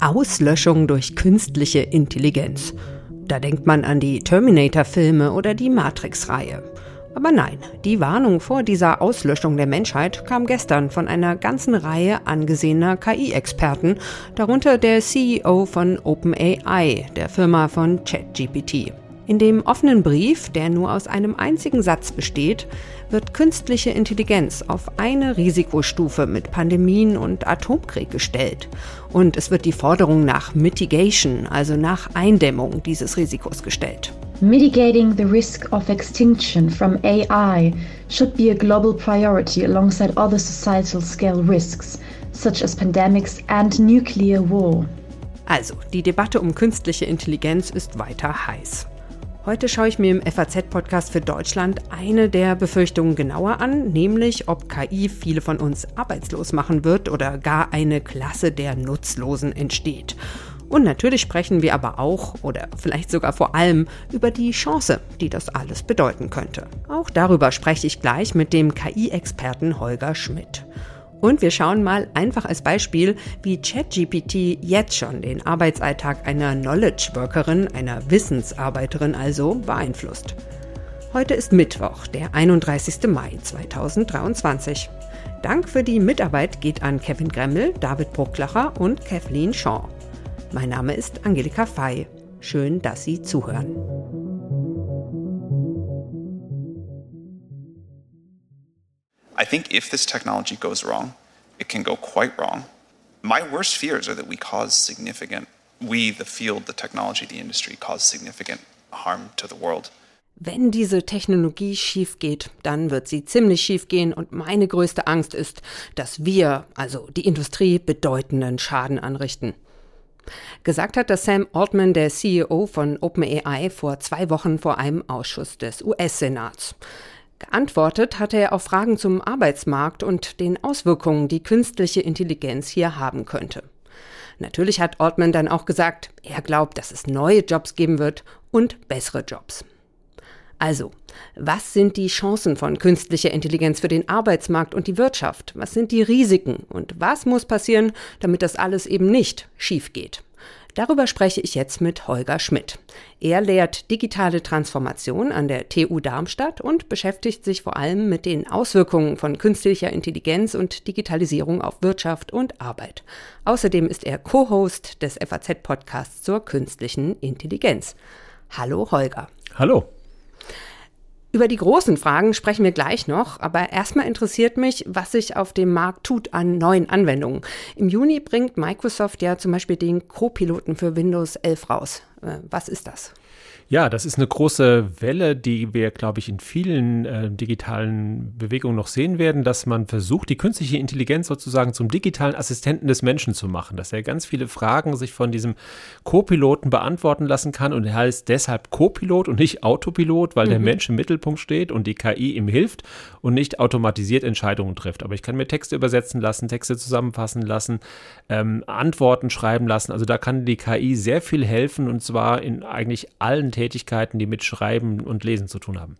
Auslöschung durch künstliche Intelligenz. Da denkt man an die Terminator-Filme oder die Matrix-Reihe. Aber nein, die Warnung vor dieser Auslöschung der Menschheit kam gestern von einer ganzen Reihe angesehener KI-Experten, darunter der CEO von OpenAI, der Firma von ChatGPT. In dem offenen Brief, der nur aus einem einzigen Satz besteht, wird künstliche Intelligenz auf eine Risikostufe mit Pandemien und Atomkrieg gestellt. Und es wird die Forderung nach Mitigation, also nach Eindämmung dieses Risikos gestellt. Mitigating the risk of extinction from AI should be a global priority alongside other societal scale risks, such as pandemics and nuclear war. Also, die Debatte um künstliche Intelligenz ist weiter heiß. Heute schaue ich mir im FAZ-Podcast für Deutschland eine der Befürchtungen genauer an, nämlich ob KI viele von uns arbeitslos machen wird oder gar eine Klasse der Nutzlosen entsteht. Und natürlich sprechen wir aber auch oder vielleicht sogar vor allem über die Chance, die das alles bedeuten könnte. Auch darüber spreche ich gleich mit dem KI-Experten Holger Schmidt. Und wir schauen mal einfach als Beispiel, wie ChatGPT jetzt schon den Arbeitsalltag einer Knowledge Workerin, einer Wissensarbeiterin also, beeinflusst. Heute ist Mittwoch, der 31. Mai 2023. Dank für die Mitarbeit geht an Kevin Gremmel, David Brucklacher und Kathleen Shaw. Mein Name ist Angelika Fey. Schön, dass Sie zuhören. I think if this technology goes wrong, it can go quite wrong. My worst fears are that we cause significant, we, the field, the technology, the industry, cause significant harm to the world. Wenn diese Technologie schief geht, dann wird sie ziemlich schief gehen und meine größte Angst ist, dass wir, also die Industrie, bedeutenden Schaden anrichten. Gesagt hat das Sam Altman, der CEO von OpenAI, vor zwei Wochen vor einem Ausschuss des US-Senats. Geantwortet hatte er auf Fragen zum Arbeitsmarkt und den Auswirkungen, die künstliche Intelligenz hier haben könnte. Natürlich hat Altman dann auch gesagt, er glaubt, dass es neue Jobs geben wird und bessere Jobs. Also, was sind die Chancen von künstlicher Intelligenz für den Arbeitsmarkt und die Wirtschaft? Was sind die Risiken? Und was muss passieren, damit das alles eben nicht schief geht? Darüber spreche ich jetzt mit Holger Schmidt. Er lehrt digitale Transformation an der TU Darmstadt und beschäftigt sich vor allem mit den Auswirkungen von künstlicher Intelligenz und Digitalisierung auf Wirtschaft und Arbeit. Außerdem ist er Co-Host des FAZ-Podcasts zur künstlichen Intelligenz. Hallo Holger. Hallo. Über die großen Fragen sprechen wir gleich noch, aber erstmal interessiert mich, was sich auf dem Markt tut an neuen Anwendungen. Im Juni bringt Microsoft ja zum Beispiel den Co-Piloten für Windows 11 raus. Äh, was ist das? Ja, das ist eine große Welle, die wir, glaube ich, in vielen äh, digitalen Bewegungen noch sehen werden, dass man versucht, die künstliche Intelligenz sozusagen zum digitalen Assistenten des Menschen zu machen, dass er ganz viele Fragen sich von diesem Co-Piloten beantworten lassen kann und er heißt deshalb Co-Pilot und nicht Autopilot, weil mhm. der Mensch im Mittelpunkt steht und die KI ihm hilft und nicht automatisiert Entscheidungen trifft. Aber ich kann mir Texte übersetzen lassen, Texte zusammenfassen lassen, ähm, Antworten schreiben lassen. Also da kann die KI sehr viel helfen und zwar in eigentlich allen Tätigkeiten, die mit Schreiben und Lesen zu tun haben.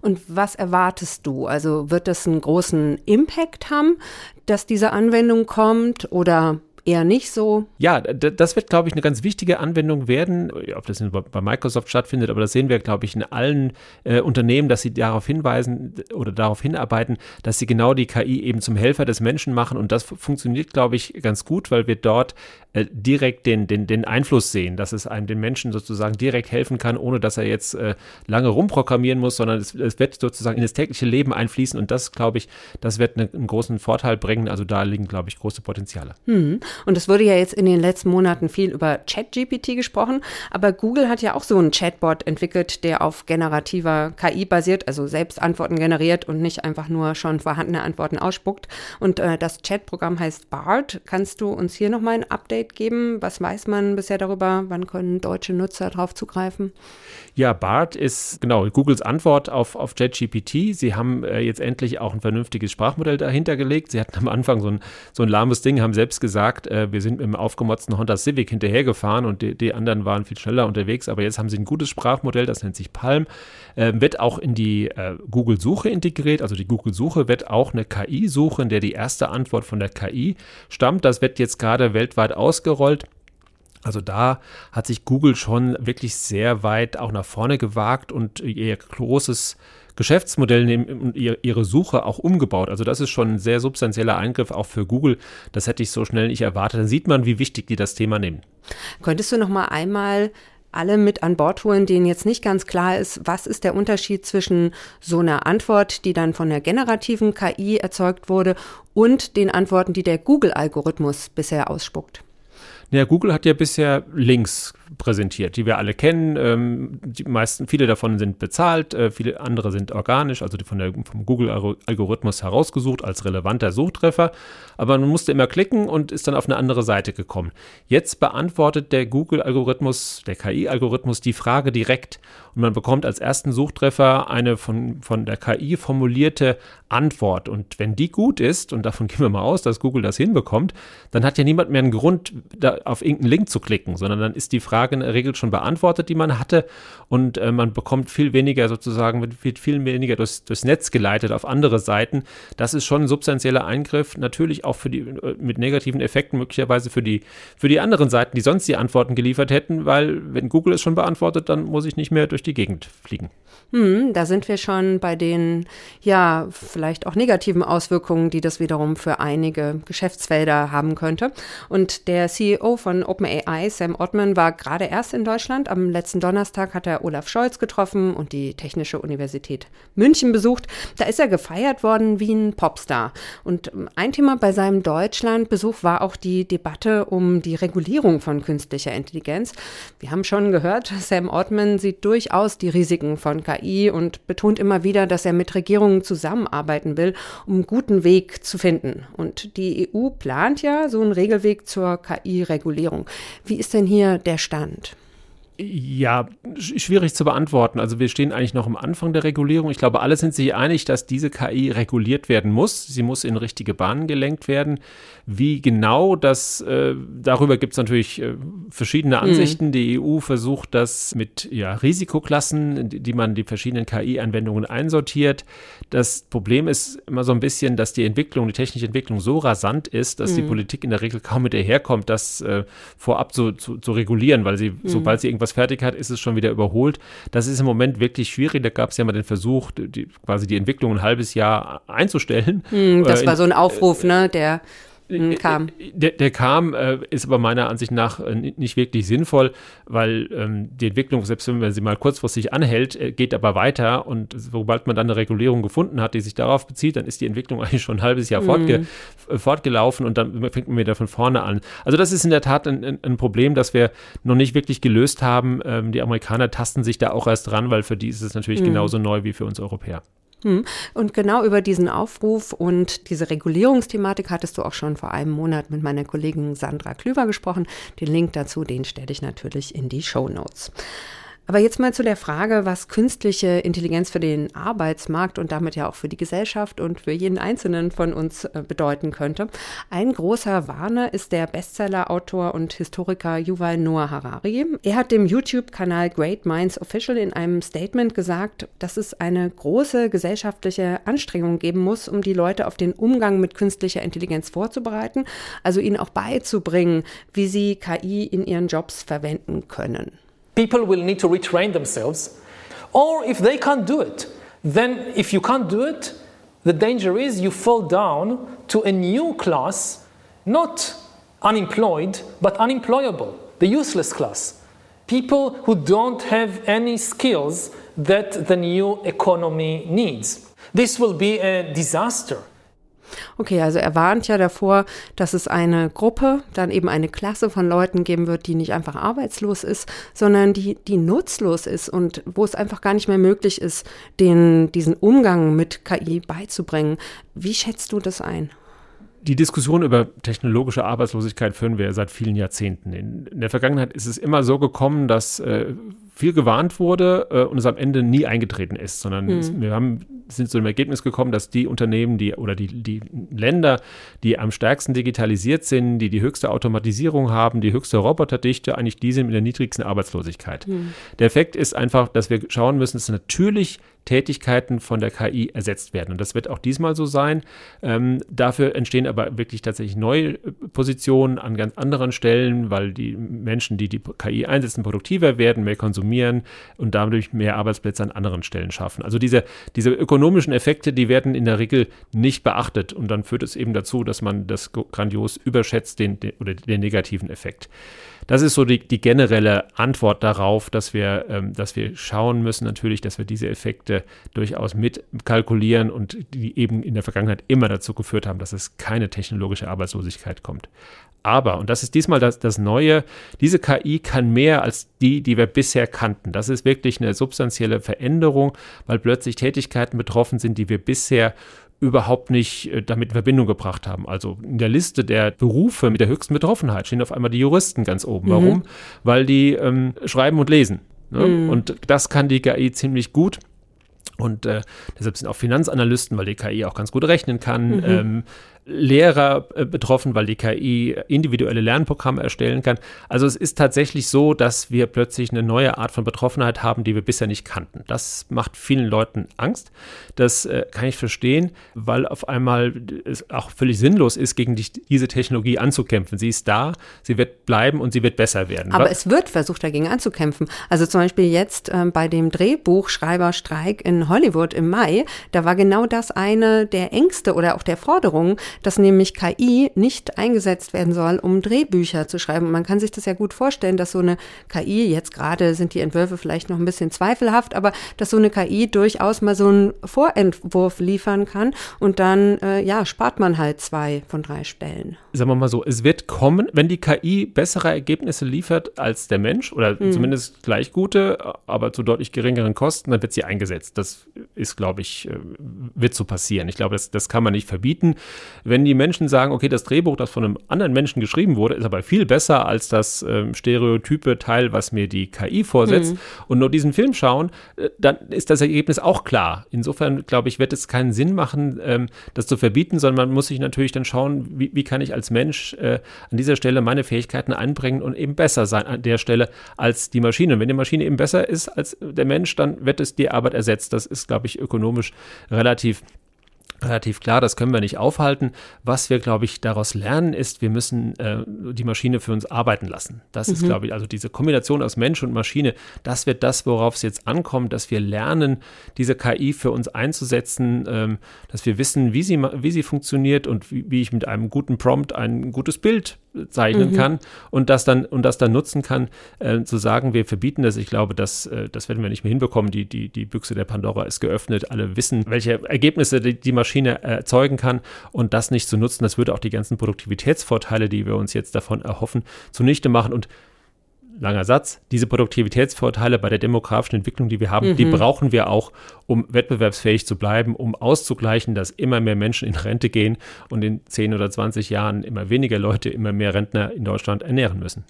Und was erwartest du? Also wird das einen großen Impact haben, dass diese Anwendung kommt oder eher nicht so. Ja, das wird, glaube ich, eine ganz wichtige Anwendung werden. Ob das bei Microsoft stattfindet, aber das sehen wir, glaube ich, in allen äh, Unternehmen, dass sie darauf hinweisen oder darauf hinarbeiten, dass sie genau die KI eben zum Helfer des Menschen machen. Und das funktioniert, glaube ich, ganz gut, weil wir dort äh, direkt den, den, den Einfluss sehen, dass es einem den Menschen sozusagen direkt helfen kann, ohne dass er jetzt äh, lange rumprogrammieren muss, sondern es, es, wird sozusagen in das tägliche Leben einfließen. Und das, glaube ich, das wird eine, einen großen Vorteil bringen. Also da liegen, glaube ich, große Potenziale. Hm. Und es wurde ja jetzt in den letzten Monaten viel über ChatGPT gesprochen, aber Google hat ja auch so einen Chatbot entwickelt, der auf generativer KI basiert, also selbst Antworten generiert und nicht einfach nur schon vorhandene Antworten ausspuckt. Und äh, das Chatprogramm heißt BART. Kannst du uns hier nochmal ein Update geben? Was weiß man bisher darüber? Wann können deutsche Nutzer darauf zugreifen? Ja, BART ist genau Googles Antwort auf, auf ChatGPT. Sie haben äh, jetzt endlich auch ein vernünftiges Sprachmodell dahinter gelegt. Sie hatten am Anfang so ein, so ein lahmes Ding, haben selbst gesagt, gesagt, äh, wir sind mit dem aufgemotzten Honda Civic hinterhergefahren und die, die, anderen waren viel schneller unterwegs, aber jetzt haben sie ein gutes Sprachmodell, das nennt sich Palm, äh, wird auch in die äh, Google-Suche integriert. Also die Google-Suche wird auch eine KI-Suche, in der die erste Antwort von der KI stammt. Das wird jetzt gerade weltweit ausgerollt. Also da hat sich Google schon wirklich sehr weit auch nach vorne gewagt und ihr großes Geschäftsmodell und ihre Suche auch umgebaut. Also das ist schon ein sehr substanzieller Eingriff auch für Google. Das hätte ich so schnell nicht erwartet. Dann sieht man, wie wichtig die das Thema nehmen. Könntest du noch mal einmal alle mit an Bord holen, denen jetzt nicht ganz klar ist, was ist der Unterschied zwischen so einer Antwort, die dann von der generativen KI erzeugt wurde, und den Antworten, die der Google-Algorithmus bisher ausspuckt? Ja, Google hat ja bisher Links präsentiert, die wir alle kennen. Ähm, die meisten, viele davon sind bezahlt, äh, viele andere sind organisch, also von der, vom Google-Algorithmus herausgesucht als relevanter Suchtreffer. Aber man musste immer klicken und ist dann auf eine andere Seite gekommen. Jetzt beantwortet der Google-Algorithmus, der KI-Algorithmus die Frage direkt und man bekommt als ersten Suchtreffer eine von, von der KI formulierte Antwort. Und wenn die gut ist, und davon gehen wir mal aus, dass Google das hinbekommt, dann hat ja niemand mehr einen Grund, da auf irgendeinen Link zu klicken, sondern dann ist die Frage In der Regel schon beantwortet, die man hatte. Und äh, man bekommt viel weniger sozusagen, wird viel weniger durchs, durchs Netz geleitet auf andere Seiten. Das ist schon ein substanzieller Eingriff, natürlich auch für die, äh, mit negativen Effekten möglicherweise für die, für die anderen Seiten, die sonst die Antworten geliefert hätten, weil wenn Google es schon beantwortet, dann muss ich nicht mehr durch die Gegend fliegen. Hm, da sind wir schon bei den, ja, vielleicht auch negativen Auswirkungen, die das wiederum für einige Geschäftsfelder haben könnte. Und der CEO von OpenAI, Sam Ottman, war gerade erst in Deutschland. Am letzten Donnerstag hat er Olaf Scholz getroffen und die Technische Universität München besucht. Da ist er gefeiert worden wie ein Popstar. Und ein Thema bei seinem Deutschlandbesuch war auch die Debatte um die Regulierung von künstlicher Intelligenz. Wir haben schon gehört, Sam Ottman sieht durchaus die Risiken von KI und betont immer wieder, dass er mit Regierungen zusammenarbeiten will, um einen guten Weg zu finden. Und die EU plant ja so einen Regelweg zur KI-Regulierung. Wie ist denn hier der Stand? Stand? Ja, schwierig zu beantworten. Also wir stehen eigentlich noch am Anfang der Regulierung. Ich glaube, alle sind sich einig, dass diese KI reguliert werden muss. Sie muss in richtige Bahnen gelenkt werden. Wie genau das, äh, darüber gibt es natürlich äh, verschiedene mhm. Ansichten. Mhm. Die EU versucht das mit ja, Risikoklassen, die, die man die verschiedenen KI-Anwendungen einsortiert. Das Problem ist immer so ein bisschen, dass die Entwicklung, die technische Entwicklung so rasant ist, dass mhm. die Politik in der Regel kaum hinterherkommt, das äh, vorab zu, zu, zu, regulieren, weil sie, mhm. sobald sie irgendwas was fertig hat, ist es schon wieder überholt. Das ist im Moment wirklich schwierig. Da gab es ja mal den Versuch, die, quasi die Entwicklung ein halbes Jahr einzustellen. Hm, das äh, war so ein Aufruf, ne, der hm, kam. Der, der kam, äh, ist aber meiner Ansicht nach äh, nicht wirklich sinnvoll, weil ähm, die Entwicklung, selbst wenn man sie mal kurzfristig anhält, äh, geht aber weiter und sobald man dann eine Regulierung gefunden hat, die sich darauf bezieht, dann ist die Entwicklung eigentlich schon ein halbes Jahr mhm. fortge äh, fortgelaufen und dann fängt man wieder von vorne an. Also das ist in der Tat ein, ein, ein Problem, das wir noch nicht wirklich gelöst haben. Ähm, die Amerikaner tasten sich da auch erst dran, weil für die ist es natürlich mhm. genauso neu wie für uns Europäer. Hm. Und genau über diesen Aufruf und diese Regulierungsthematik hattest du auch schon vor einem Monat mit meiner Kollegin Sandra Klüver gesprochen. Den Link dazu, den stelle ich natürlich in die Show Notes. Aber jetzt mal zu der Frage, was künstliche Intelligenz für den Arbeitsmarkt und damit ja auch für die Gesellschaft und für jeden Einzelnen von uns äh, bedeuten könnte. Ein großer Warner ist der Bestseller-Autor und Historiker Yuval Noah Harari. Er hat dem YouTube-Kanal Great Minds Official in einem Statement gesagt, dass es eine große gesellschaftliche Anstrengung geben muss, um die Leute auf den Umgang mit künstlicher Intelligenz vorzubereiten, also ihnen auch beizubringen, wie sie KI in ihren Jobs verwenden können. People will need to retrain themselves. Or if they can't do it, then if you can't do it, the danger is you fall down to a new class, not unemployed, but unemployable, the useless class. People who don't have any skills that the new economy needs. This will be a disaster. Okay, also er warnt ja davor, dass es eine Gruppe, dann eben eine Klasse von Leuten geben wird, die nicht einfach arbeitslos ist, sondern die, die nutzlos ist und wo es einfach gar nicht mehr möglich ist, den, diesen Umgang mit KI beizubringen. Wie schätzt du das ein? Die Diskussion über technologische Arbeitslosigkeit führen wir seit vielen Jahrzehnten. In, der Vergangenheit ist es immer so gekommen, dass äh, viel gewarnt wurde äh, und es am Ende nie eingetreten ist, sondern mhm. es, wir haben, sind zu dem Ergebnis gekommen, dass die Unternehmen, die oder die, die Länder, die am stärksten digitalisiert sind, die die höchste Automatisierung haben, die höchste Roboterdichte, eigentlich die sind mit der niedrigsten Arbeitslosigkeit. Mhm. Der Effekt ist einfach, dass wir schauen müssen, dass natürlich Tätigkeiten von der KI ersetzt werden. Und das wird auch diesmal so sein. Ähm, dafür entstehen aber wirklich tatsächlich neue Positionen an ganz anderen Stellen, weil die Menschen, die die KI einsetzen, produktiver werden, mehr konsumieren und dadurch mehr Arbeitsplätze an anderen Stellen schaffen. Also diese, diese ökonomischen Effekte, die werden in der Regel nicht beachtet. Und dann führt es eben dazu, dass man das grandios überschätzt, den, den oder den negativen Effekt. Das ist so die, die generelle Antwort darauf, dass wir, ähm, dass wir schauen müssen natürlich, dass wir diese Effekte durchaus mitkalkulieren und die eben in der Vergangenheit immer dazu geführt haben, dass es keine technologische Arbeitslosigkeit kommt. Aber, und das ist diesmal das, das Neue, diese KI kann mehr als die, die wir bisher kannten. Das ist wirklich eine substanzielle Veränderung, weil plötzlich Tätigkeiten betroffen sind, die wir bisher überhaupt nicht äh, damit in Verbindung gebracht haben. Also in der Liste der Berufe mit der höchsten Betroffenheit stehen auf einmal die Juristen ganz oben. Mhm. Warum? Weil die ähm, schreiben und lesen. Ne? Mhm. Und das kann die KI ziemlich gut. Und äh, deshalb sind auch Finanzanalysten, weil die KI auch ganz gut rechnen kann. Mhm. Ähm, Lehrer äh, betroffen, weil die KI individuelle Lernprogramme erstellen kann. Also es ist tatsächlich so, dass wir plötzlich eine neue Art von Betroffenheit haben, die wir bisher nicht kannten. Das macht vielen Leuten Angst. Das äh, kann ich verstehen, weil auf einmal es auch völlig sinnlos ist, gegen die, diese Technologie anzukämpfen. Sie ist da, sie wird bleiben und sie wird besser werden. Aber es wird versucht, dagegen anzukämpfen. Also zum Beispiel jetzt ähm, bei dem Drehbuchschreiberstreik in Hollywood im Mai, da war genau das eine der Ängste oder auch der Forderungen, dass nämlich KI nicht eingesetzt werden soll, um Drehbücher zu schreiben. Und man kann sich das ja gut vorstellen, dass so eine KI, jetzt gerade sind die Entwürfe vielleicht noch ein bisschen zweifelhaft, aber dass so eine KI durchaus mal so einen Vorentwurf liefern kann und dann, äh, ja, spart man halt zwei von drei Stellen. Sagen wir mal so, es wird kommen, wenn die KI bessere Ergebnisse liefert als der Mensch oder mhm. zumindest gleich gute, aber zu deutlich geringeren Kosten, dann wird sie eingesetzt. Das ist, glaube ich, äh, wird so passieren. Ich glaube, das, das kann man nicht verbieten wenn die Menschen sagen, okay, das Drehbuch, das von einem anderen Menschen geschrieben wurde, ist aber viel besser als das ähm, stereotype Teil, was mir die KI vorsetzt, mhm. und nur diesen Film schauen, äh, dann ist das Ergebnis auch klar. Insofern, glaube ich, wird es keinen Sinn machen, ähm, das zu verbieten, sondern man muss sich natürlich dann schauen, wie, wie kann ich als Mensch äh, an dieser Stelle meine Fähigkeiten einbringen und eben besser sein an der Stelle als die Maschine. Und wenn die Maschine eben besser ist als der Mensch, dann wird es die Arbeit ersetzt. Das ist, glaube ich, ökonomisch relativ relativ klar, das können wir nicht aufhalten. Was wir, glaube ich, daraus lernen, ist, wir müssen äh, die Maschine für uns arbeiten lassen. Das mhm. ist, glaube ich, also diese Kombination aus Mensch und Maschine, das wird das, worauf es jetzt ankommt, dass wir lernen, diese KI für uns einzusetzen, ähm, dass wir wissen, wie sie, wie sie funktioniert und wie, wie ich mit einem guten Prompt ein gutes Bild zeichnen mhm. kann und das dann und das dann nutzen kann, äh, zu sagen, wir verbieten das. Ich glaube, das, äh, das werden wir nicht mehr hinbekommen. Die, die, die Büchse der Pandora ist geöffnet. Alle wissen, welche Ergebnisse die, die Maschine erzeugen kann und das nicht zu nutzen, das würde auch die ganzen Produktivitätsvorteile, die wir uns jetzt davon erhoffen, zunichte machen. Und langer Satz, diese Produktivitätsvorteile bei der demografischen Entwicklung, die wir haben, mhm. die brauchen wir auch, um wettbewerbsfähig zu bleiben, um auszugleichen, dass immer mehr Menschen in Rente gehen und in 10 oder 20 Jahren immer weniger Leute, immer mehr Rentner in Deutschland ernähren müssen.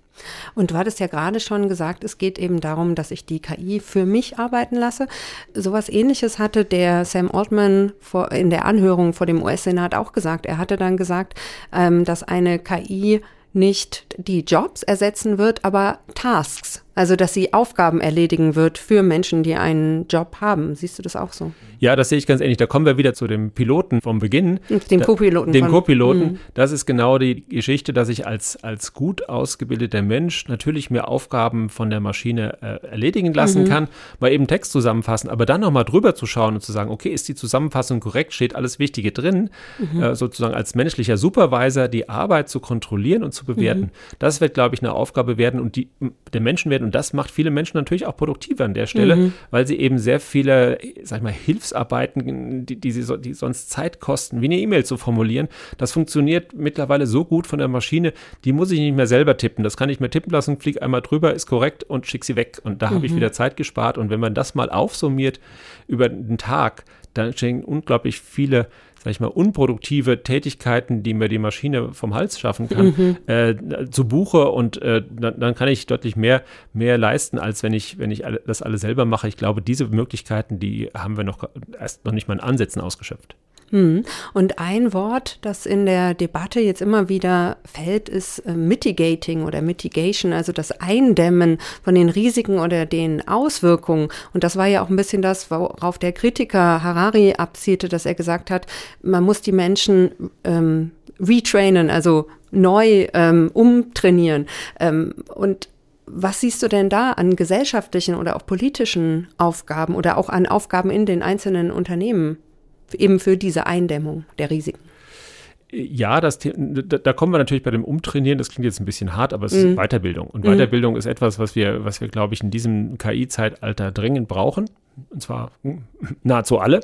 Und du hattest ja gerade schon gesagt, es geht eben darum, dass ich die KI für mich arbeiten lasse. Sowas ähnliches hatte der Sam Altman vor, in der Anhörung vor dem US-Senat auch gesagt. Er hatte dann gesagt, ähm, dass eine KI nicht die Jobs ersetzen wird, aber Tasks. Also, dass sie Aufgaben erledigen wird für Menschen, die einen Job haben. Siehst du das auch so? Ja, das sehe ich ganz ähnlich. Da kommen wir wieder zu dem Piloten vom Beginn. Dem Co-Piloten. Dem Co-Piloten. Mhm. Das ist genau die Geschichte, dass ich als, als gut ausgebildeter Mensch natürlich mir Aufgaben von der Maschine äh, erledigen lassen mhm. kann, mal eben Text zusammenfassen, aber dann nochmal drüber zu schauen und zu sagen, okay, ist die Zusammenfassung korrekt, steht alles Wichtige drin, mhm. äh, sozusagen als menschlicher Supervisor die Arbeit zu kontrollieren und zu bewerten. Mhm. Das wird, glaube ich, eine Aufgabe werden und die, der Menschen werden und das macht viele Menschen natürlich auch produktiver an der Stelle, mhm. weil sie eben sehr viele, sag ich mal, Hilfsarbeiten, die, die, sie, die sonst Zeit kosten, wie eine E-Mail zu formulieren, das funktioniert mittlerweile so gut von der Maschine, die muss ich nicht mehr selber tippen. Das kann ich mir tippen lassen, fliege einmal drüber, ist korrekt und schicke sie weg. Und da mhm. habe ich mhm. wieder Zeit gespart. Und wenn man das mal aufsummiert über den Tag, dann stehen unglaublich viele sag ich mal, unproduktive Tätigkeiten, die mir die Maschine vom Hals schaffen kann, mhm. äh, zu Buche und äh, dann, dann, kann ich deutlich mehr, mehr leisten, als wenn ich, wenn ich das alles selber mache. Ich glaube, diese Möglichkeiten, die haben wir noch erst noch nicht mal in Ansätzen ausgeschöpft. Hm. Und ein Wort, das in der Debatte jetzt immer wieder fällt, ist äh, Mitigating oder Mitigation, also das Eindämmen von den Risiken oder den Auswirkungen. Und das war ja auch ein bisschen das, worauf der Kritiker Harari abzielte, dass er gesagt hat, man muss die Menschen ähm, retrainen, also neu ähm, umtrainieren. Ähm, und was siehst du denn da an gesellschaftlichen oder auch politischen Aufgaben oder auch an Aufgaben in den einzelnen Unternehmen? Eben für diese Eindämmung der Risiken. Ja, das, da kommen wir natürlich bei dem Umtrainieren, das klingt jetzt ein bisschen hart, aber es ist mhm. Weiterbildung. Und Weiterbildung mhm. ist etwas, was wir, was wir, glaube ich, in diesem KI-Zeitalter dringend brauchen und zwar hm, nahezu alle.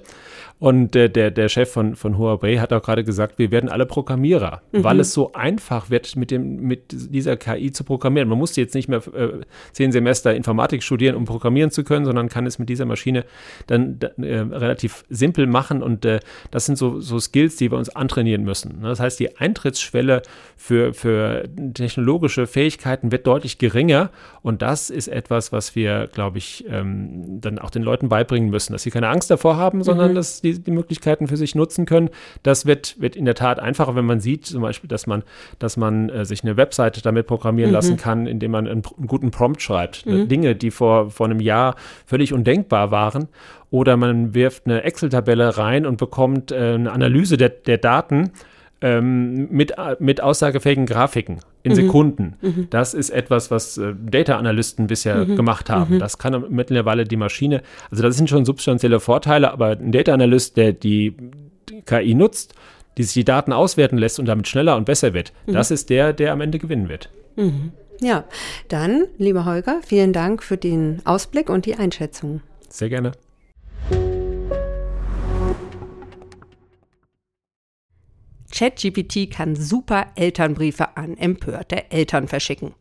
Und äh, der, der Chef von, von Huawei hat auch gerade gesagt, wir werden alle Programmierer, mhm. weil es so einfach wird, mit, dem, mit dieser KI zu programmieren. Man muss jetzt nicht mehr äh, zehn Semester Informatik studieren, um programmieren zu können, sondern kann es mit dieser Maschine dann äh, relativ simpel machen. Und äh, das sind so, so Skills, die wir uns antrainieren müssen. Das heißt, die Eintrittsschwelle für, für technologische Fähigkeiten wird deutlich geringer. Und das ist etwas, was wir, glaube ich, ähm, dann auch den Leuten Leuten beibringen müssen, dass sie keine Angst davor haben, sondern mhm. dass die, die Möglichkeiten für sich nutzen können. Das wird, wird in der Tat einfacher, wenn man sieht, zum Beispiel, dass man, dass man äh, sich eine Webseite damit programmieren mhm. lassen kann, indem man einen, einen guten Prompt schreibt. Mhm. Dinge, die vor, vor einem Jahr völlig undenkbar waren. Oder man wirft eine Excel-Tabelle rein und bekommt äh, eine Analyse der, der Daten ähm, mit, mit aussagefähigen Grafiken in mhm. Sekunden. Mhm. Das ist etwas, was äh, Data-Analysten bisher mhm. gemacht haben. Mhm. Das kann mittlerweile die Maschine. Also das sind schon substanzielle Vorteile, aber ein Data-Analyst, der die, die KI nutzt, die sich die Daten auswerten lässt und damit schneller und besser wird, mhm. das ist der, der am Ende gewinnen wird. Mhm. Ja, dann, lieber Holger, vielen Dank für den Ausblick und die Einschätzung. Sehr gerne. ChatGPT kann super Elternbriefe an empörte Eltern verschicken.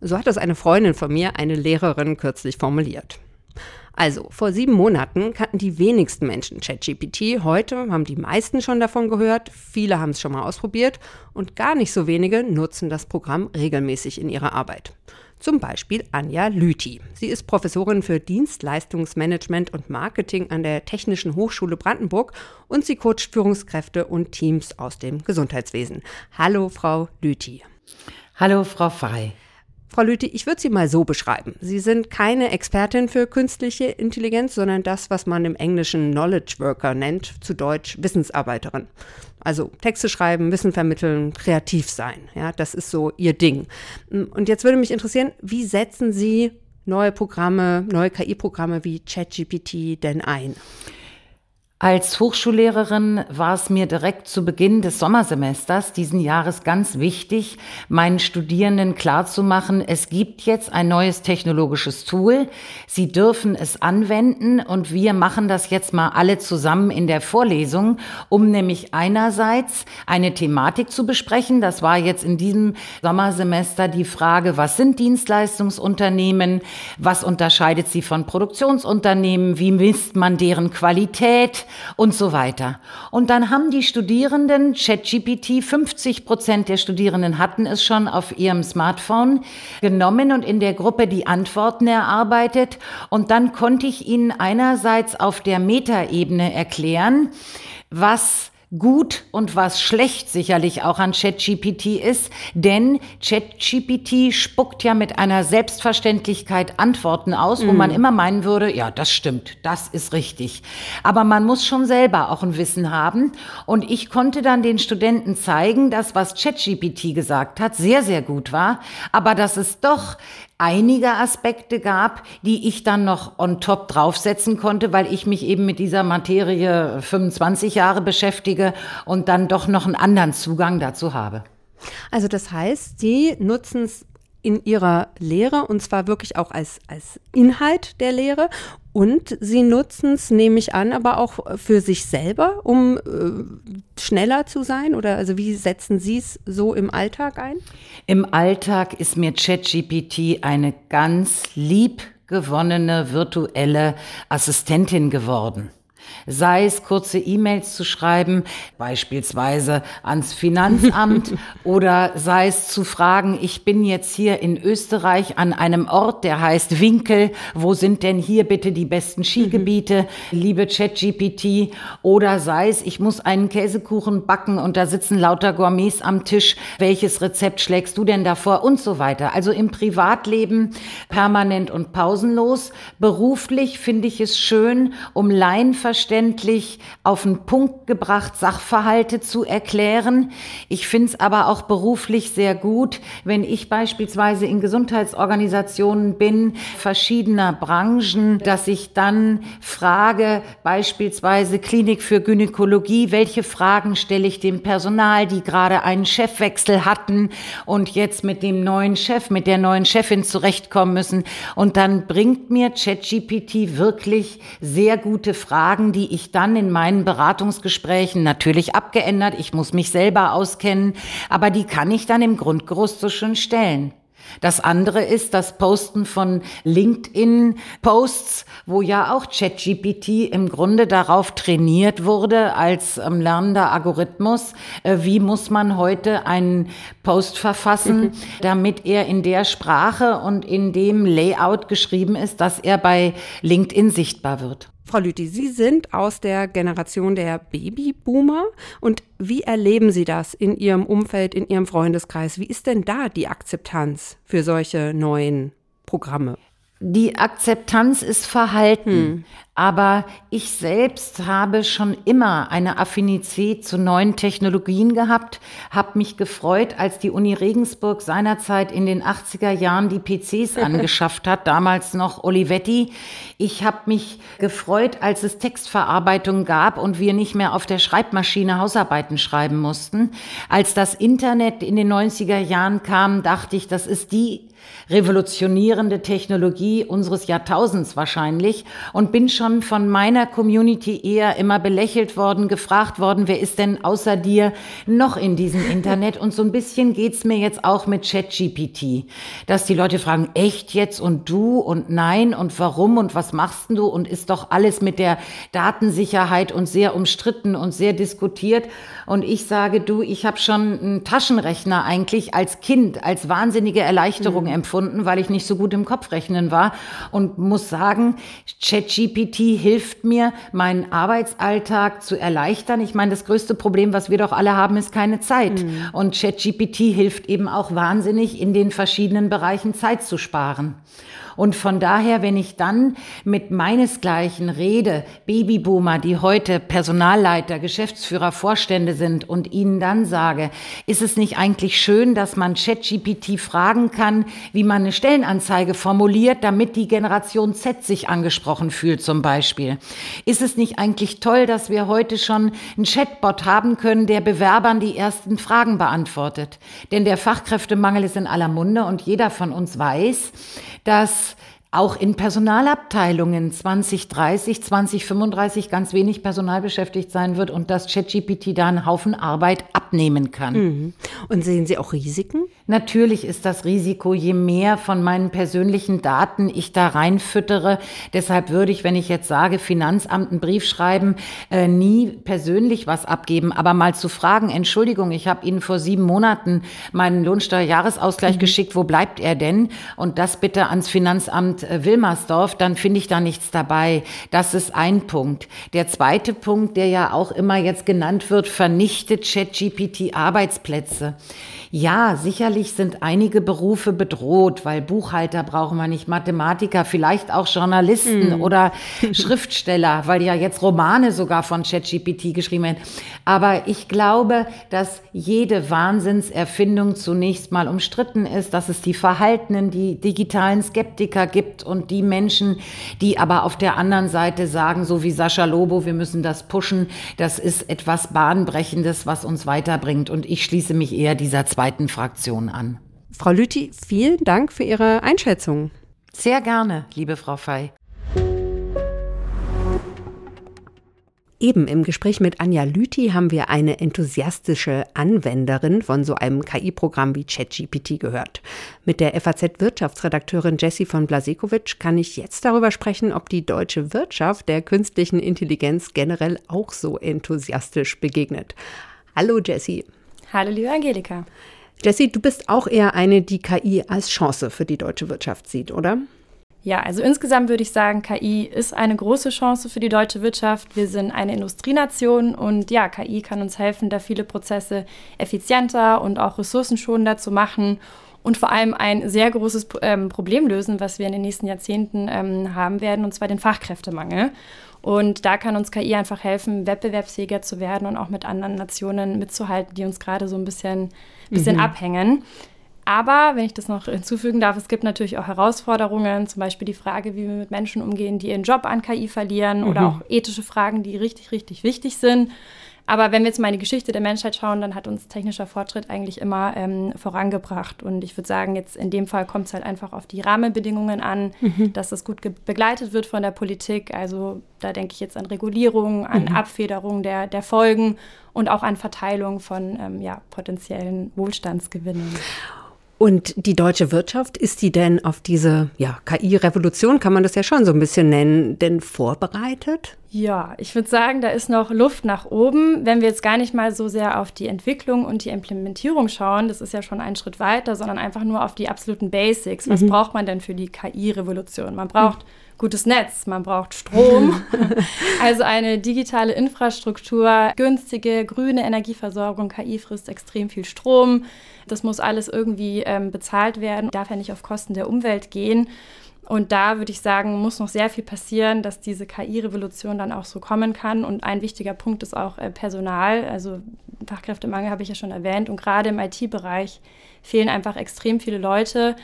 So hat es eine Freundin von mir, eine Lehrerin, kürzlich formuliert. Also, vor sieben Monaten kannten die wenigsten Menschen ChatGPT. Heute haben die meisten schon davon gehört, viele haben es schon mal ausprobiert und gar nicht so wenige nutzen das Programm regelmäßig in ihrer Arbeit. Zum Beispiel Anja Lüthi. Sie ist Professorin für Dienstleistungsmanagement und Marketing an der Technischen Hochschule Brandenburg und sie coacht Führungskräfte und Teams aus dem Gesundheitswesen. Hallo, Frau Lüthi. Hallo, Frau Frei. Frau Lüthi, ich würde Sie mal so beschreiben. Sie sind keine Expertin für künstliche Intelligenz, sondern das, was man im Englischen Knowledge Worker nennt, zu Deutsch Wissensarbeiterin. Also Texte schreiben, Wissen vermitteln, kreativ sein. Ja, das ist so Ihr Ding. Und jetzt würde mich interessieren, wie setzen Sie neue Programme, neue KI-Programme wie ChatGPT denn ein? Als Hochschullehrerin war es mir direkt zu Beginn des Sommersemesters diesen Jahres ganz wichtig, meinen Studierenden klarzumachen, es gibt jetzt ein neues technologisches Tool. Sie dürfen es anwenden und wir machen das jetzt mal alle zusammen in der Vorlesung, um nämlich einerseits eine Thematik zu besprechen. Das war jetzt in diesem Sommersemester die Frage, was sind Dienstleistungsunternehmen? Was unterscheidet sie von Produktionsunternehmen? Wie misst man deren Qualität? Und so weiter. Und dann haben die Studierenden ChatGPT, 50 Prozent der Studierenden hatten es schon auf ihrem Smartphone genommen und in der Gruppe die Antworten erarbeitet. Und dann konnte ich ihnen einerseits auf der Metaebene erklären, was gut und was schlecht sicherlich auch an ChatGPT ist, denn ChatGPT spuckt ja mit einer Selbstverständlichkeit Antworten aus, mm. wo man mhm. immer meinen würde, ja, das stimmt, das ist richtig. Aber man muss schon selber auch ein Wissen haben und ich konnte dann den Studenten zeigen, dass was ChatGPT gesagt hat, sehr, sehr gut war, aber dass es doch einige Aspekte gab, die ich dann noch on top draufsetzen konnte, weil ich mich eben mit dieser Materie 25 Jahre beschäftige und dann doch noch einen anderen Zugang dazu habe. Also das heißt, Sie nutzen es in ihrer Lehre und zwar wirklich auch als, als Inhalt der Lehre. Und sie nutzen es, nehme ich an, aber auch für sich selber, um äh, schneller zu sein? Oder also wie setzen Sie es so im Alltag ein? Im Alltag ist mir ChatGPT eine ganz lieb gewonnene virtuelle Assistentin geworden. Sei es kurze E-Mails zu schreiben, beispielsweise ans Finanzamt oder sei es zu fragen, ich bin jetzt hier in Österreich an einem Ort, der heißt Winkel, wo sind denn hier bitte die besten Skigebiete, mhm. liebe ChatGPT, oder sei es, ich muss einen Käsekuchen backen und da sitzen lauter Gourmets am Tisch, welches Rezept schlägst du denn davor und so weiter. Also im Privatleben permanent und pausenlos. Beruflich finde ich es schön, um Laienverständnis verständlich auf den Punkt gebracht, Sachverhalte zu erklären. Ich finde es aber auch beruflich sehr gut, wenn ich beispielsweise in Gesundheitsorganisationen bin, verschiedener Branchen, dass ich dann frage, beispielsweise Klinik für Gynäkologie, welche Fragen stelle ich dem Personal, die gerade einen Chefwechsel hatten und jetzt mit dem neuen Chef, mit der neuen Chefin zurechtkommen müssen. Und dann bringt mir ChatGPT wirklich sehr gute Fragen, die die ich dann in meinen Beratungsgesprächen natürlich abgeändert, ich muss mich selber auskennen, aber die kann ich dann im Grundgerüst so schön stellen. Das andere ist das Posten von LinkedIn-Posts, wo ja auch ChatGPT im Grunde darauf trainiert wurde als ähm, lernender Algorithmus. Äh, wie muss man heute einen Post verfassen, mhm. damit er in der Sprache und in dem Layout geschrieben ist, dass er bei LinkedIn sichtbar wird? Frau Lüthi, Sie sind aus der Generation der Babyboomer und wie erleben Sie das in Ihrem Umfeld, in Ihrem Freundeskreis? Wie ist denn da die Akzeptanz für solche neuen Programme? Die Akzeptanz ist verhalten, hm. Aber ich selbst habe schon immer eine Affinität zu neuen Technologien gehabt, habe mich gefreut, als die Uni Regensburg seinerzeit in den 80er Jahren die PCs angeschafft hat, damals noch Olivetti. Ich habe mich gefreut, als es Textverarbeitung gab und wir nicht mehr auf der Schreibmaschine Hausarbeiten schreiben mussten. Als das Internet in den 90er Jahren kam, dachte ich, das ist die revolutionierende Technologie unseres Jahrtausends wahrscheinlich und bin schon von meiner Community eher immer belächelt worden, gefragt worden, wer ist denn außer dir noch in diesem Internet? Und so ein bisschen geht's mir jetzt auch mit ChatGPT, dass die Leute fragen, echt jetzt und du und nein und warum und was machst du und ist doch alles mit der Datensicherheit und sehr umstritten und sehr diskutiert. Und ich sage, du, ich habe schon einen Taschenrechner eigentlich als Kind als wahnsinnige Erleichterung mhm. empfunden, weil ich nicht so gut im Kopfrechnen war und muss sagen, ChatGPT hilft mir, meinen Arbeitsalltag zu erleichtern. Ich meine, das größte Problem, was wir doch alle haben, ist keine Zeit. Mhm. Und ChatGPT hilft eben auch wahnsinnig, in den verschiedenen Bereichen Zeit zu sparen. Und von daher, wenn ich dann mit meinesgleichen rede, Babyboomer, die heute Personalleiter, Geschäftsführer, Vorstände sind und ihnen dann sage, ist es nicht eigentlich schön, dass man ChatGPT fragen kann, wie man eine Stellenanzeige formuliert, damit die Generation Z sich angesprochen fühlt zum Beispiel? Ist es nicht eigentlich toll, dass wir heute schon einen Chatbot haben können, der Bewerbern die ersten Fragen beantwortet? Denn der Fachkräftemangel ist in aller Munde und jeder von uns weiß, dass auch in Personalabteilungen 2030, 2035 ganz wenig Personal beschäftigt sein wird und dass ChatGPT da einen Haufen Arbeit abnehmen kann. Mhm. Und sehen Sie auch Risiken? Natürlich ist das Risiko, je mehr von meinen persönlichen Daten ich da reinfüttere. Deshalb würde ich, wenn ich jetzt sage, Finanzamt einen Brief schreiben, äh, nie persönlich was abgeben, aber mal zu fragen, Entschuldigung, ich habe Ihnen vor sieben Monaten meinen Lohnsteuerjahresausgleich mhm. geschickt, wo bleibt er denn? Und das bitte ans Finanzamt äh, Wilmersdorf, dann finde ich da nichts dabei. Das ist ein Punkt. Der zweite Punkt, der ja auch immer jetzt genannt wird, vernichtet ChatGPT Arbeitsplätze. Ja, sicherlich sind einige Berufe bedroht, weil Buchhalter brauchen wir nicht, Mathematiker, vielleicht auch Journalisten mm. oder Schriftsteller, weil ja jetzt Romane sogar von ChatGPT geschrieben werden. Aber ich glaube, dass jede Wahnsinnserfindung zunächst mal umstritten ist, dass es die verhaltenen, die digitalen Skeptiker gibt und die Menschen, die aber auf der anderen Seite sagen, so wie Sascha Lobo, wir müssen das pushen, das ist etwas Bahnbrechendes, was uns weiterbringt. Und ich schließe mich eher dieser zwei zweiten Fraktion an. Frau Lüthi, vielen Dank für Ihre Einschätzung. Sehr gerne, liebe Frau Fey. Eben im Gespräch mit Anja Lüthi haben wir eine enthusiastische Anwenderin von so einem KI-Programm wie ChatGPT gehört. Mit der FAZ-Wirtschaftsredakteurin Jessie von Blasekowitsch kann ich jetzt darüber sprechen, ob die deutsche Wirtschaft der künstlichen Intelligenz generell auch so enthusiastisch begegnet. Hallo Jessie. Hallo liebe Angelika. Jessie, du bist auch eher eine, die KI als Chance für die deutsche Wirtschaft sieht, oder? Ja, also insgesamt würde ich sagen, KI ist eine große Chance für die deutsche Wirtschaft. Wir sind eine Industrienation und ja, KI kann uns helfen, da viele Prozesse effizienter und auch ressourcenschonender zu machen und vor allem ein sehr großes ähm, Problem lösen, was wir in den nächsten Jahrzehnten ähm, haben werden, und zwar den Fachkräftemangel. Und da kann uns KI einfach helfen, wettbewerbsfähiger zu werden und auch mit anderen Nationen mitzuhalten, die uns gerade so ein bisschen, bisschen mhm. abhängen. Aber, wenn ich das noch hinzufügen darf, es gibt natürlich auch Herausforderungen, zum Beispiel die Frage, wie wir mit Menschen umgehen, die ihren Job an KI verlieren mhm. oder auch ethische Fragen, die richtig, richtig wichtig sind. Aber wenn wir jetzt mal in die Geschichte der Menschheit schauen, dann hat uns technischer Fortschritt eigentlich immer ähm, vorangebracht. Und ich würde sagen, jetzt in dem Fall kommt es halt einfach auf die Rahmenbedingungen an, mhm. dass das gut begleitet wird von der Politik. Also da denke ich jetzt an Regulierung, an mhm. Abfederung der, der Folgen und auch an Verteilung von ähm, ja, potenziellen Wohlstandsgewinnen. Und die deutsche Wirtschaft, ist die denn auf diese ja, KI-Revolution, kann man das ja schon so ein bisschen nennen, denn vorbereitet? Ja, ich würde sagen, da ist noch Luft nach oben. Wenn wir jetzt gar nicht mal so sehr auf die Entwicklung und die Implementierung schauen, das ist ja schon ein Schritt weiter, sondern einfach nur auf die absoluten Basics. Was mhm. braucht man denn für die KI-Revolution? Man braucht mhm. Gutes Netz, man braucht Strom, also eine digitale Infrastruktur, günstige grüne Energieversorgung. KI frisst extrem viel Strom. Das muss alles irgendwie ähm, bezahlt werden, darf ja nicht auf Kosten der Umwelt gehen. Und da würde ich sagen, muss noch sehr viel passieren, dass diese KI-Revolution dann auch so kommen kann. Und ein wichtiger Punkt ist auch äh, Personal. Also Fachkräftemangel habe ich ja schon erwähnt. Und gerade im IT-Bereich fehlen einfach extrem viele Leute.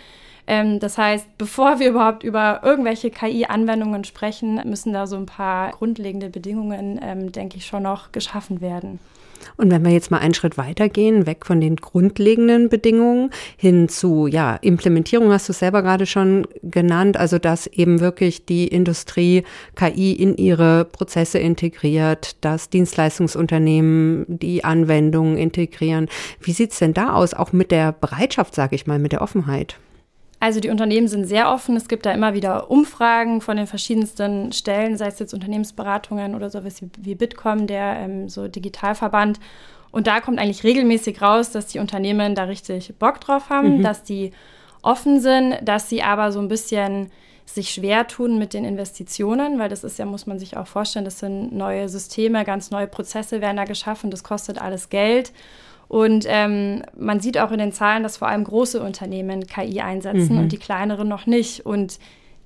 Ähm, das heißt, bevor wir überhaupt über irgendwelche KI-Anwendungen sprechen, müssen da so ein paar grundlegende Bedingungen, ähm, denke ich, schon noch geschaffen werden. Und wenn wir jetzt mal einen Schritt weitergehen, weg von den grundlegenden Bedingungen hin zu, ja, Implementierung hast du selber gerade schon genannt, also dass eben wirklich die Industrie KI in ihre Prozesse integriert, dass Dienstleistungsunternehmen die Anwendungen integrieren. Wie sieht's denn da aus, auch mit der Bereitschaft, sage ich mal, mit der Offenheit? Also die Unternehmen sind sehr offen. Es gibt da immer wieder Umfragen von den verschiedensten Stellen, sei es jetzt Unternehmensberatungen oder sowas wie Bitkom, der ähm, so Digitalverband. Und da kommt eigentlich regelmäßig raus, dass die Unternehmen da richtig Bock drauf haben, mhm. dass die offen sind, dass sie aber so ein bisschen sich schwer tun mit den Investitionen, weil das ist ja, muss man sich auch vorstellen, das sind neue Systeme, ganz neue Prozesse werden da geschaffen, das kostet alles Geld. Und ähm, man sieht auch in den Zahlen, dass vor allem große Unternehmen KI einsetzen mhm. und die kleineren noch nicht. Und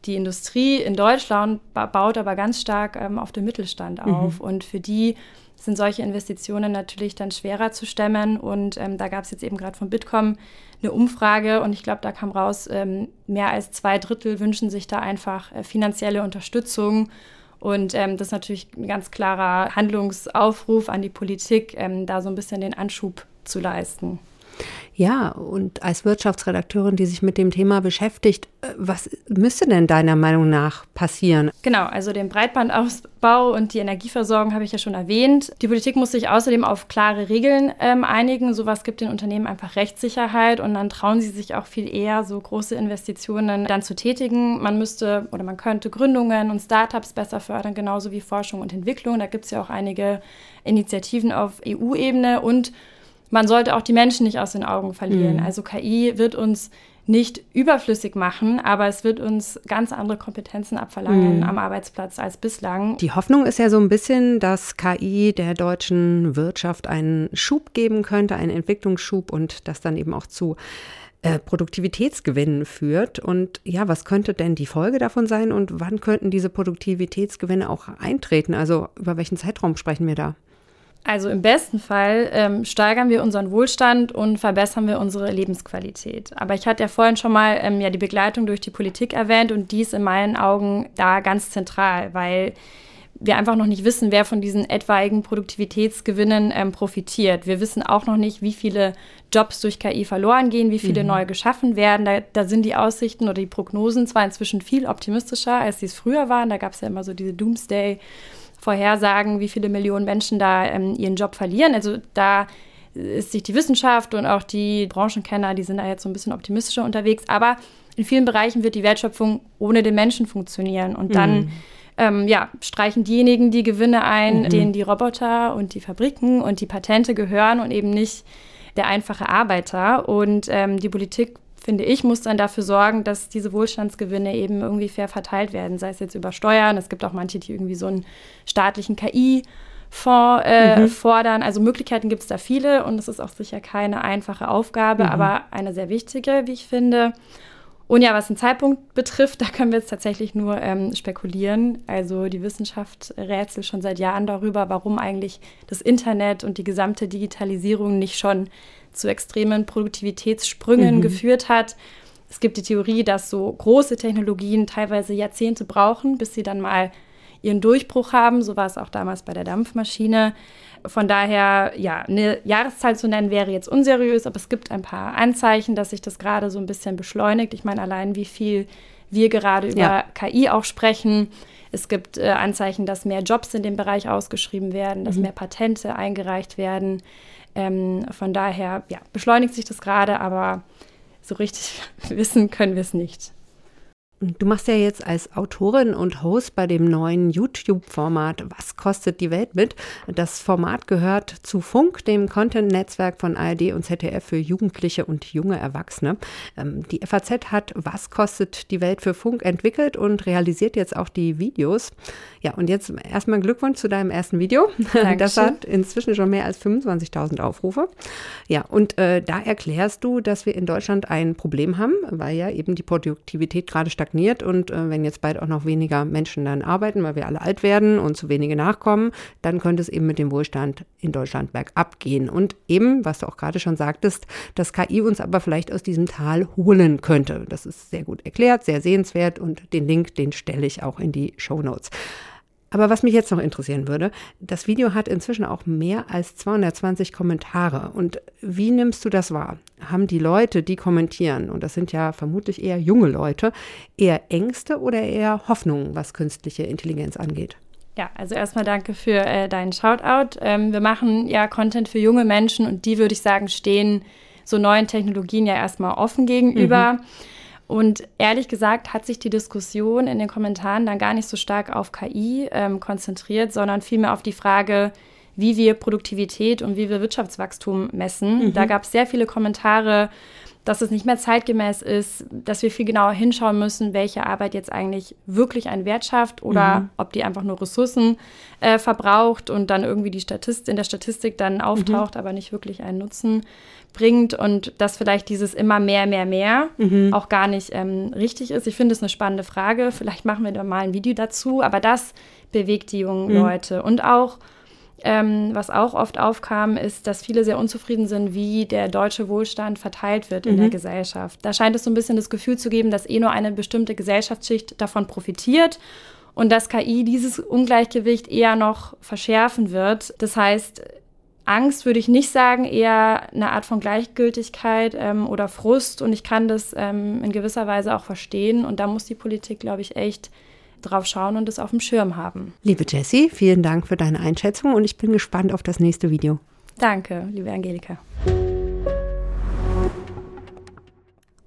die Industrie in Deutschland baut aber ganz stark ähm, auf den Mittelstand mhm. auf. Mhm. Und für die sind solche Investitionen natürlich dann schwerer zu stemmen. Und ähm, da gab es jetzt eben gerade von Bitkom eine Umfrage und ich glaube, da kam raus, ähm, mehr als zwei Drittel wünschen sich da einfach äh, finanzielle Unterstützung. Und ähm, das ist natürlich ein ganz klarer Handlungsaufruf an die Politik, ähm, da so ein bisschen den Anschub zu leisten. Ja, und als Wirtschaftsredakteurin, die sich mit dem Thema beschäftigt, äh, was müsste denn deiner Meinung nach passieren? Genau, also den Breitbandausbau und die Energieversorgung habe ich ja schon erwähnt. Die Politik muss sich außerdem auf klare Regeln ähm, einigen. Sowas gibt den Unternehmen einfach Rechtssicherheit und dann trauen sie sich auch viel eher, so große Investitionen dann zu tätigen. Man müsste oder man könnte Gründungen und Startups besser fördern, genauso wie Forschung und Entwicklung. Da gibt es ja auch einige Initiativen auf EU-Ebene und man sollte auch die Menschen nicht aus den Augen verlieren. Mhm. Also KI wird uns nicht überflüssig machen, aber es wird uns ganz andere Kompetenzen abverlangen mhm. am Arbeitsplatz als bislang. Die Hoffnung ist ja so ein bisschen, dass KI der deutschen Wirtschaft einen Schub geben könnte, einen Entwicklungsschub und das dann eben auch zu äh, Produktivitätsgewinnen führt. Und ja, was könnte denn die Folge davon sein und wann könnten diese Produktivitätsgewinne auch eintreten? Also über welchen Zeitraum sprechen wir da? Also im besten Fall ähm, steigern wir unseren Wohlstand und verbessern wir unsere Lebensqualität. Aber ich hatte ja vorhin schon mal ähm, ja die Begleitung durch die Politik erwähnt und die ist in meinen Augen da ganz zentral, weil wir einfach noch nicht wissen, wer von diesen etwaigen Produktivitätsgewinnen ähm, profitiert. Wir wissen auch noch nicht, wie viele Jobs durch KI verloren gehen, wie viele mhm. neu geschaffen werden. Da, da, sind die Aussichten oder die Prognosen zwar inzwischen viel optimistischer, als sie es früher waren. Da gab es ja immer so diese Doomsday- vorhersagen, wie viele Millionen Menschen da ähm, ihren Job verlieren. Also da ist sich die Wissenschaft und auch die Branchenkenner, die sind da jetzt so ein bisschen optimistischer unterwegs. Aber in vielen Bereichen wird die Wertschöpfung ohne den Menschen funktionieren. Und dann mhm. ähm, ja, streichen diejenigen die Gewinne ein, mhm. denen die Roboter und die Fabriken und die Patente gehören und eben nicht der einfache Arbeiter. Und ähm, die Politik finde ich, muss dann dafür sorgen, dass diese Wohlstandsgewinne eben irgendwie fair verteilt werden, sei es jetzt über Steuern. Es gibt auch manche, die irgendwie so einen staatlichen KI-Fonds äh, mhm. fordern. Also Möglichkeiten gibt es da viele und es ist auch sicher keine einfache Aufgabe, mhm. aber eine sehr wichtige, wie ich finde. Und ja, was den Zeitpunkt betrifft, da können wir jetzt tatsächlich nur ähm, spekulieren. Also die Wissenschaft rätselt schon seit Jahren darüber, warum eigentlich das Internet und die gesamte Digitalisierung nicht schon zu extremen Produktivitätssprüngen mhm. geführt hat. Es gibt die Theorie, dass so große Technologien teilweise Jahrzehnte brauchen, bis sie dann mal ihren Durchbruch haben. So war es auch damals bei der Dampfmaschine. Von daher, ja, eine Jahreszahl zu nennen wäre jetzt unseriös, aber es gibt ein paar Anzeichen, dass sich das gerade so ein bisschen beschleunigt. Ich meine, allein wie viel wir gerade über ja. KI auch sprechen. Es gibt äh, Anzeichen, dass mehr Jobs in dem Bereich ausgeschrieben werden, dass mhm. mehr Patente eingereicht werden. Ähm, von daher ja, beschleunigt sich das gerade, aber so richtig wissen können wir es nicht. Du machst ja jetzt als Autorin und Host bei dem neuen YouTube-Format Was kostet die Welt mit? Das Format gehört zu Funk, dem Content-Netzwerk von ARD und ZDF für Jugendliche und junge Erwachsene. Ähm, die FAZ hat Was kostet die Welt für Funk entwickelt und realisiert jetzt auch die Videos. Ja, und jetzt erstmal Glückwunsch zu deinem ersten Video. Dankeschön. Das hat inzwischen schon mehr als 25.000 Aufrufe. Ja, und äh, da erklärst du, dass wir in Deutschland ein Problem haben, weil ja eben die Produktivität gerade stagniert stagniert und äh, wenn jetzt bald auch noch weniger Menschen dann arbeiten, weil wir alle alt werden und zu wenige nachkommen, dann könnte es eben mit dem Wohlstand in Deutschland bergab gehen. Und eben, was du auch gerade schon sagtest, dass KI uns aber vielleicht aus diesem Tal holen könnte. Das ist sehr gut erklärt, sehr sehenswert und den Link, den stelle ich auch in die Show Notes. Aber was mich jetzt noch interessieren würde, das Video hat inzwischen auch mehr als 220 Kommentare. Und wie nimmst du das wahr? Haben die Leute, die kommentieren, und das sind ja vermutlich eher junge Leute, eher Ängste oder eher Hoffnungen, was künstliche Intelligenz angeht? Ja, also erstmal danke für äh, deinen Shoutout. Ähm, wir machen ja Content für junge Menschen und die, würde ich sagen, stehen so neuen Technologien ja erstmal offen gegenüber. Mhm. Und ehrlich gesagt hat sich die Diskussion in den Kommentaren dann gar nicht so stark auf KI ähm, konzentriert, sondern vielmehr auf die Frage, wie wir Produktivität und wie wir Wirtschaftswachstum messen. Mhm. Da gab es sehr viele Kommentare, dass es nicht mehr zeitgemäß ist, dass wir viel genauer hinschauen müssen, welche Arbeit jetzt eigentlich wirklich einen Wert schafft oder mhm. ob die einfach nur Ressourcen äh, verbraucht und dann irgendwie die Statist in der Statistik dann auftaucht, mhm. aber nicht wirklich einen Nutzen bringt und dass vielleicht dieses immer mehr, mehr, mehr mhm. auch gar nicht ähm, richtig ist. Ich finde es eine spannende Frage. Vielleicht machen wir da mal ein Video dazu, aber das bewegt die jungen mhm. Leute. Und auch, ähm, was auch oft aufkam, ist, dass viele sehr unzufrieden sind, wie der deutsche Wohlstand verteilt wird in der mhm. Gesellschaft. Da scheint es so ein bisschen das Gefühl zu geben, dass eh nur eine bestimmte Gesellschaftsschicht davon profitiert und dass KI dieses Ungleichgewicht eher noch verschärfen wird. Das heißt, Angst würde ich nicht sagen, eher eine Art von Gleichgültigkeit ähm, oder Frust. Und ich kann das ähm, in gewisser Weise auch verstehen. Und da muss die Politik, glaube ich, echt drauf schauen und es auf dem Schirm haben. Liebe Jessie, vielen Dank für deine Einschätzung und ich bin gespannt auf das nächste Video. Danke, liebe Angelika.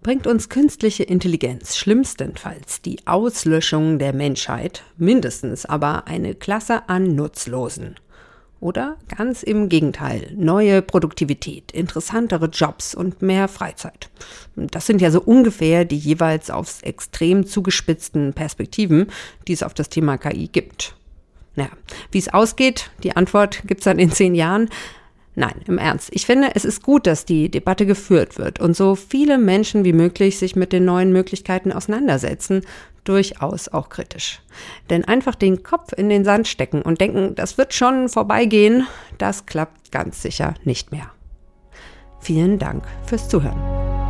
Bringt uns künstliche Intelligenz schlimmstenfalls die Auslöschung der Menschheit, mindestens aber eine Klasse an Nutzlosen oder ganz im Gegenteil, neue Produktivität, interessantere Jobs und mehr Freizeit. Das sind ja so ungefähr die jeweils aufs extrem zugespitzten Perspektiven, die es auf das Thema KI gibt. Naja, wie es ausgeht, die Antwort gibt's dann in zehn Jahren. Nein, im Ernst. Ich finde, es ist gut, dass die Debatte geführt wird und so viele Menschen wie möglich sich mit den neuen Möglichkeiten auseinandersetzen, durchaus auch kritisch. Denn einfach den Kopf in den Sand stecken und denken, das wird schon vorbeigehen, das klappt ganz sicher nicht mehr. Vielen Dank fürs Zuhören.